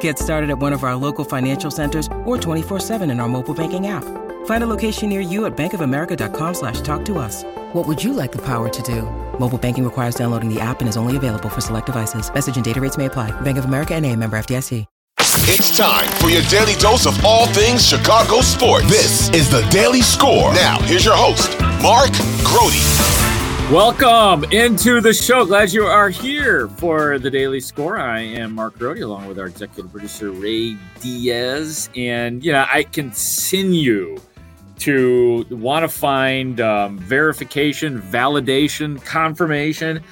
Get started at one of our local financial centers or 24-7 in our mobile banking app. Find a location near you at bankofamerica.com slash talk to us. What would you like the power to do? Mobile banking requires downloading the app and is only available for select devices. Message and data rates may apply. Bank of America and a member FDIC. It's time for your daily dose of all things Chicago sports. This is the Daily Score. Now, here's your host, Mark Grote. Welcome into the show. Glad you are here for the Daily Score. I am Mark Grote along with our executive producer, Ray Diaz. And, you know, I continue to want to find um, verification, validation, confirmation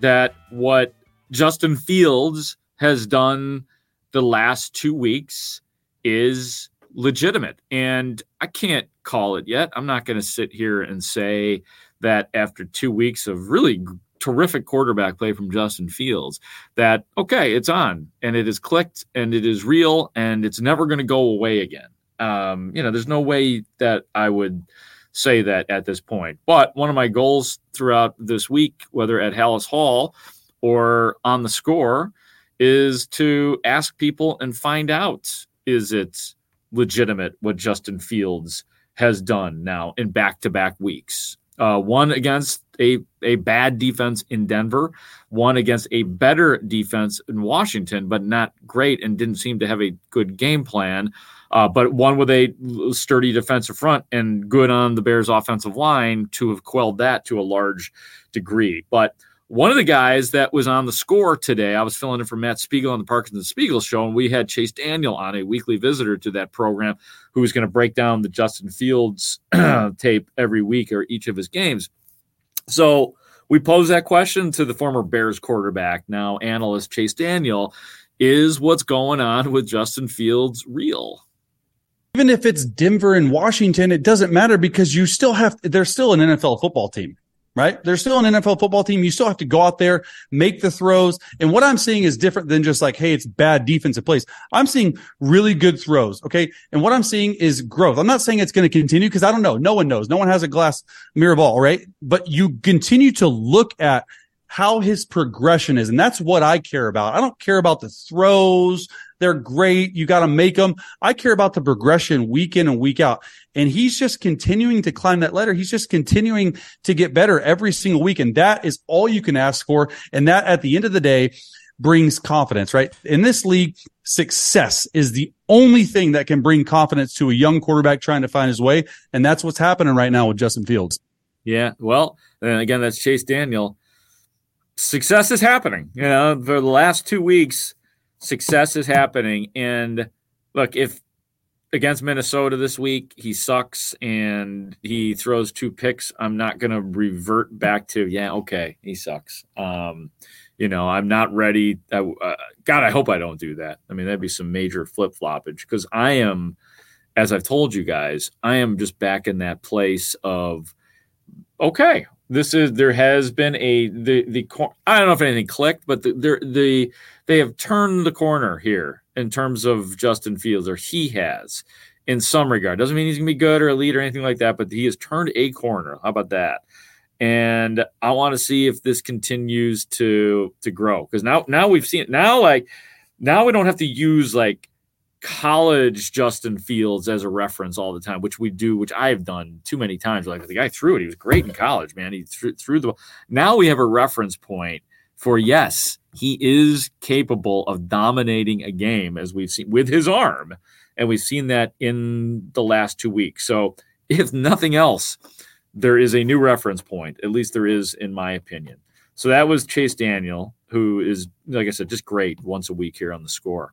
that what Justin Fields has done the last two weeks is legitimate. And I can't call it yet. I'm not going to sit here and say, that after two weeks of really terrific quarterback play from Justin Fields, that okay, it's on and it is clicked and it is real and it's never going to go away again. Um, you know, there's no way that I would say that at this point. But one of my goals throughout this week, whether at Halas Hall or on the score, is to ask people and find out is it legitimate what Justin Fields has done now in back to back weeks? Uh, one against a, a bad defense in Denver, one against a better defense in Washington, but not great and didn't seem to have a good game plan. Uh, but one with a sturdy defensive front and good on the Bears' offensive line to have quelled that to a large degree. But one of the guys that was on the score today, I was filling in for Matt Spiegel on the Parkins and Spiegel show, and we had Chase Daniel on, a weekly visitor to that program, who was going to break down the Justin Fields tape every week or each of his games. So we posed that question to the former Bears quarterback, now analyst Chase Daniel is what's going on with Justin Fields real? Even if it's Denver and Washington, it doesn't matter because you still have, they're still an NFL football team right? They're still an NFL football team. You still have to go out there, make the throws. And what I'm seeing is different than just like, Hey, it's bad defensive plays. I'm seeing really good throws. Okay. And what I'm seeing is growth. I'm not saying it's going to continue because I don't know. No one knows. No one has a glass mirror ball, right? But you continue to look at how his progression is. And that's what I care about. I don't care about the throws. They're great. You got to make them. I care about the progression week in and week out. And he's just continuing to climb that ladder. He's just continuing to get better every single week. And that is all you can ask for. And that at the end of the day brings confidence, right? In this league, success is the only thing that can bring confidence to a young quarterback trying to find his way. And that's what's happening right now with Justin Fields. Yeah. Well, and again, that's Chase Daniel success is happening. You know, for the last two weeks, success is happening. And look, if against Minnesota this week he sucks and he throws two picks, I'm not going to revert back to yeah, okay, he sucks. Um, you know, I'm not ready. Uh, God, I hope I don't do that. I mean, that'd be some major flip floppage because I am, as I've told you guys, I am just back in that place of okay, this is there has been a the the I don't know if anything clicked, but the the, the they have turned the corner here in terms of Justin Fields, or he has in some regard. Doesn't mean he's gonna be good or elite or anything like that, but he has turned a corner. How about that? And I want to see if this continues to to grow because now now we've seen it. Now like now we don't have to use like college Justin Fields as a reference all the time, which we do, which I've done too many times. Like the guy threw it; he was great in college, man. He threw, threw the. Now we have a reference point for yes, he is capable of dominating a game as we've seen with his arm, and we've seen that in the last two weeks. So, if nothing else, there is a new reference point. At least there is, in my opinion. So that was Chase Daniel, who is, like I said, just great once a week here on the score.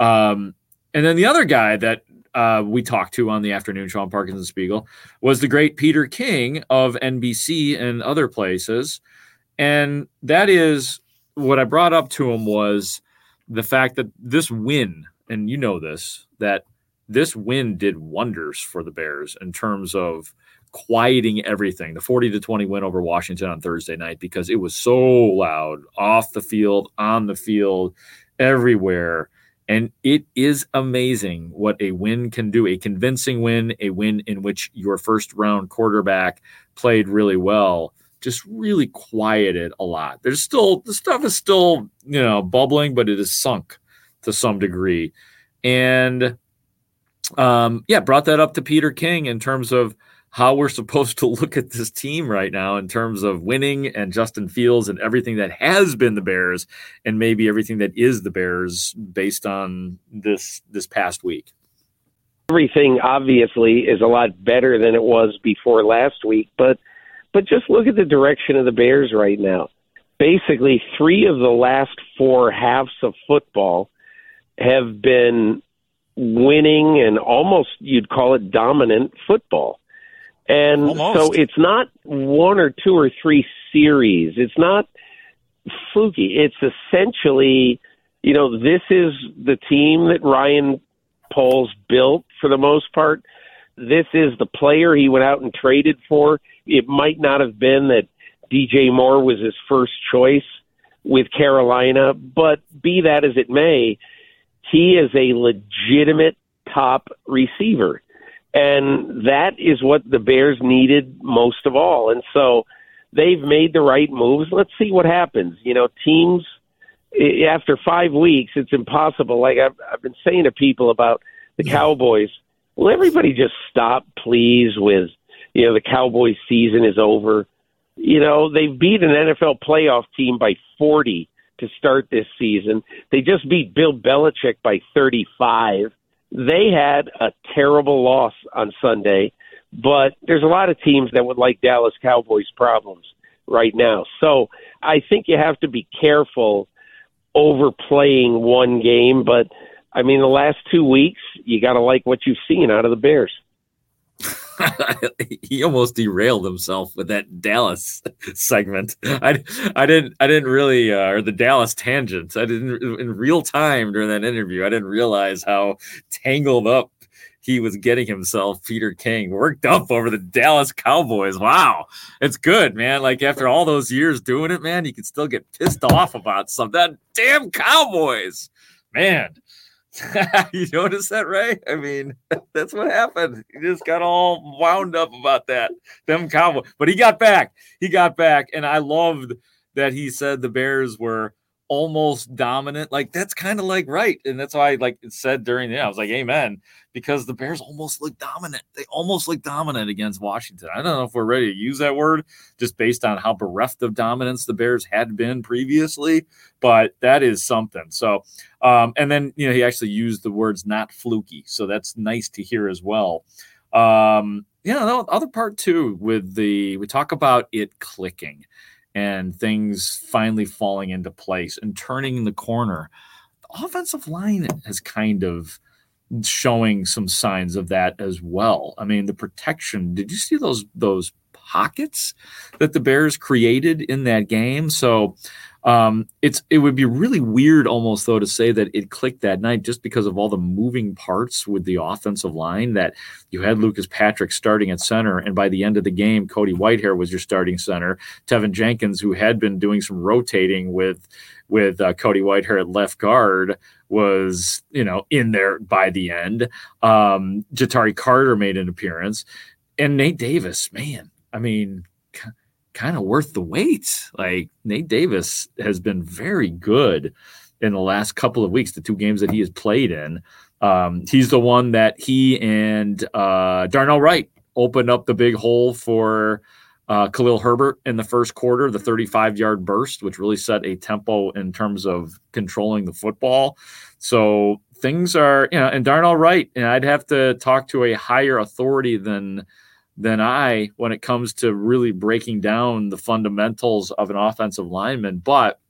Um, and then the other guy that uh, we talked to on the afternoon Sean Parkins and Spiegel was the great Peter King of NBC and other places. And that is what I brought up to him was the fact that this win, and you know this, that this win did wonders for the Bears in terms of quieting everything. The 40 to 20 win over Washington on Thursday night because it was so loud off the field, on the field, everywhere. And it is amazing what a win can do. A convincing win, a win in which your first round quarterback played really well, just really quieted a lot. There's still, the stuff is still, you know, bubbling, but it is sunk to some degree. And um, yeah, brought that up to Peter King in terms of how we're supposed to look at this team right now in terms of winning and Justin Fields and everything that has been the Bears and maybe everything that is the Bears based on this this past week. Everything obviously is a lot better than it was before last week, but but just look at the direction of the Bears right now. Basically, 3 of the last 4 halves of football have been winning and almost you'd call it dominant football. And Almost. so it's not one or two or three series. It's not fluky. It's essentially, you know, this is the team that Ryan Poles built for the most part. This is the player he went out and traded for. It might not have been that DJ Moore was his first choice with Carolina, but be that as it may, he is a legitimate top receiver. And that is what the Bears needed most of all. And so they've made the right moves. Let's see what happens. You know, teams after five weeks, it's impossible. Like I've, I've been saying to people about the Cowboys, will everybody just stop, please, with, you know, the Cowboys season is over. You know, they beat an NFL playoff team by 40 to start this season. They just beat Bill Belichick by 35 they had a terrible loss on Sunday, but there's a lot of teams that would like Dallas Cowboys problems right now. So I think you have to be careful overplaying one game, but I mean the last two weeks you got to like what you've seen out of the Bears. he almost derailed himself with that Dallas segment. I, I didn't I didn't really uh, or the Dallas tangent. I didn't in real time during that interview. I didn't realize how tangled up he was getting himself. Peter King worked up over the Dallas Cowboys. Wow, it's good, man. Like after all those years doing it, man, you can still get pissed off about some that damn Cowboys, man. you notice that, Ray? I mean, that's what happened. He just got all wound up about that. Them cowboy, but he got back. He got back, and I loved that he said the Bears were almost dominant. Like that's kind of like right, and that's why I like it said during the. I was like, Amen, because the Bears almost look dominant. They almost look dominant against Washington. I don't know if we're ready to use that word just based on how bereft of dominance the Bears had been previously, but that is something. So, um, and then you know he actually used the words not fluky, so that's nice to hear as well. Um, know, the other part too with the we talk about it clicking and things finally falling into place and turning the corner. The offensive line has kind of showing some signs of that as well. I mean, the protection, did you see those those pockets that the Bears created in that game? So um, it's it would be really weird almost though to say that it clicked that night just because of all the moving parts with the offensive line that you had Lucas Patrick starting at center and by the end of the game Cody Whitehair was your starting center. Teven Jenkins who had been doing some rotating with with uh, Cody Whitehair at left guard was you know in there by the end. Um Ja'Tyre Carter made an appearance. And Nate Davis man I mean kind of worth the wait. Like Nate Davis has been very good in the last couple of weeks, the two games that he has played in. Um, he's the one that he and uh, Darnell Wright opened up the big hole for uh, Khalil Herbert in the first quarter, the 35 yard burst, which really set a tempo in terms of controlling the football. So things are, you know, and Darnell Wright, and I'd have to talk to a higher authority than than I when it comes to really breaking down the fundamentals of an offensive lineman. But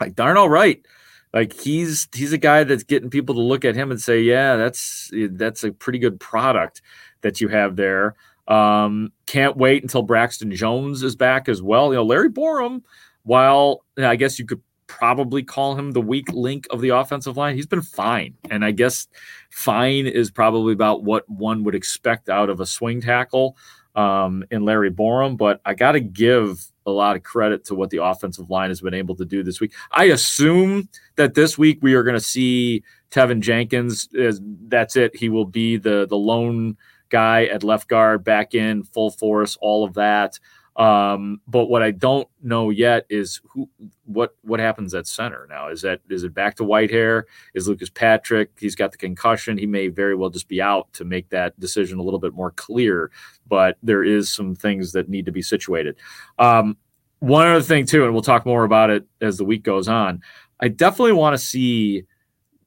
like Darnell Wright, like he's he's a guy that's getting people to look at him and say, yeah, that's that's a pretty good product that you have there. Um, can't wait until Braxton Jones is back as well. You know, Larry Borom, while I guess you could probably call him the weak link of the offensive line. He's been fine. And I guess fine is probably about what one would expect out of a swing tackle um, in Larry Borom. But I got to give a lot of credit to what the offensive line has been able to do this week. I assume that this week we are going to see Teven Jenkins. That's it. He will be the the lone guy at left guard, back in full force, all of that. Um, but what I don't know yet is who, what, what happens at center now. Is that is it back to Whitehair? Is Lucas Patrick? He's got the concussion. He may very well just be out to make that decision a little bit more clear. But there is some things that need to be situated. Um, one other thing too, and we'll talk more about it as the week goes on. I definitely want to see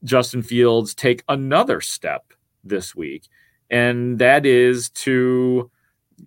Justin Fields take another step this week, and that is to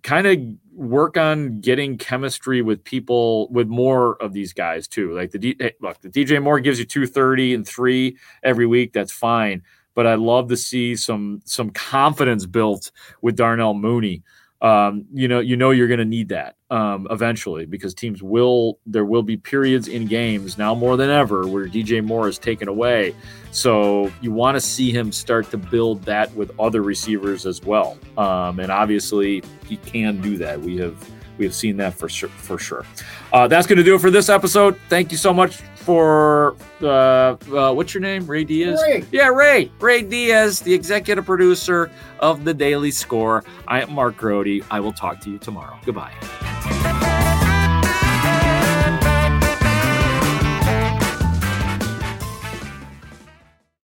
kind of work on getting chemistry with people with more of these guys too. Like the D, hey, look, the DJ Moore gives you 230 and 3 every week, that's fine, but I'd love to see some some confidence built with Darnell Mooney um, you know, you know you're going to need that um, eventually because teams will. There will be periods in games now more than ever where DJ Moore is taken away. So you want to see him start to build that with other receivers as well. Um, and obviously, he can do that. We have we have seen that for sure. For sure. Uh, that's going to do it for this episode. Thank you so much for uh, uh, what's your name? Ray Diaz. Ray. Yeah, Ray. Ray Diaz, the executive producer of the Daily Score. I am Mark Grote. I will talk to you tomorrow. Goodbye.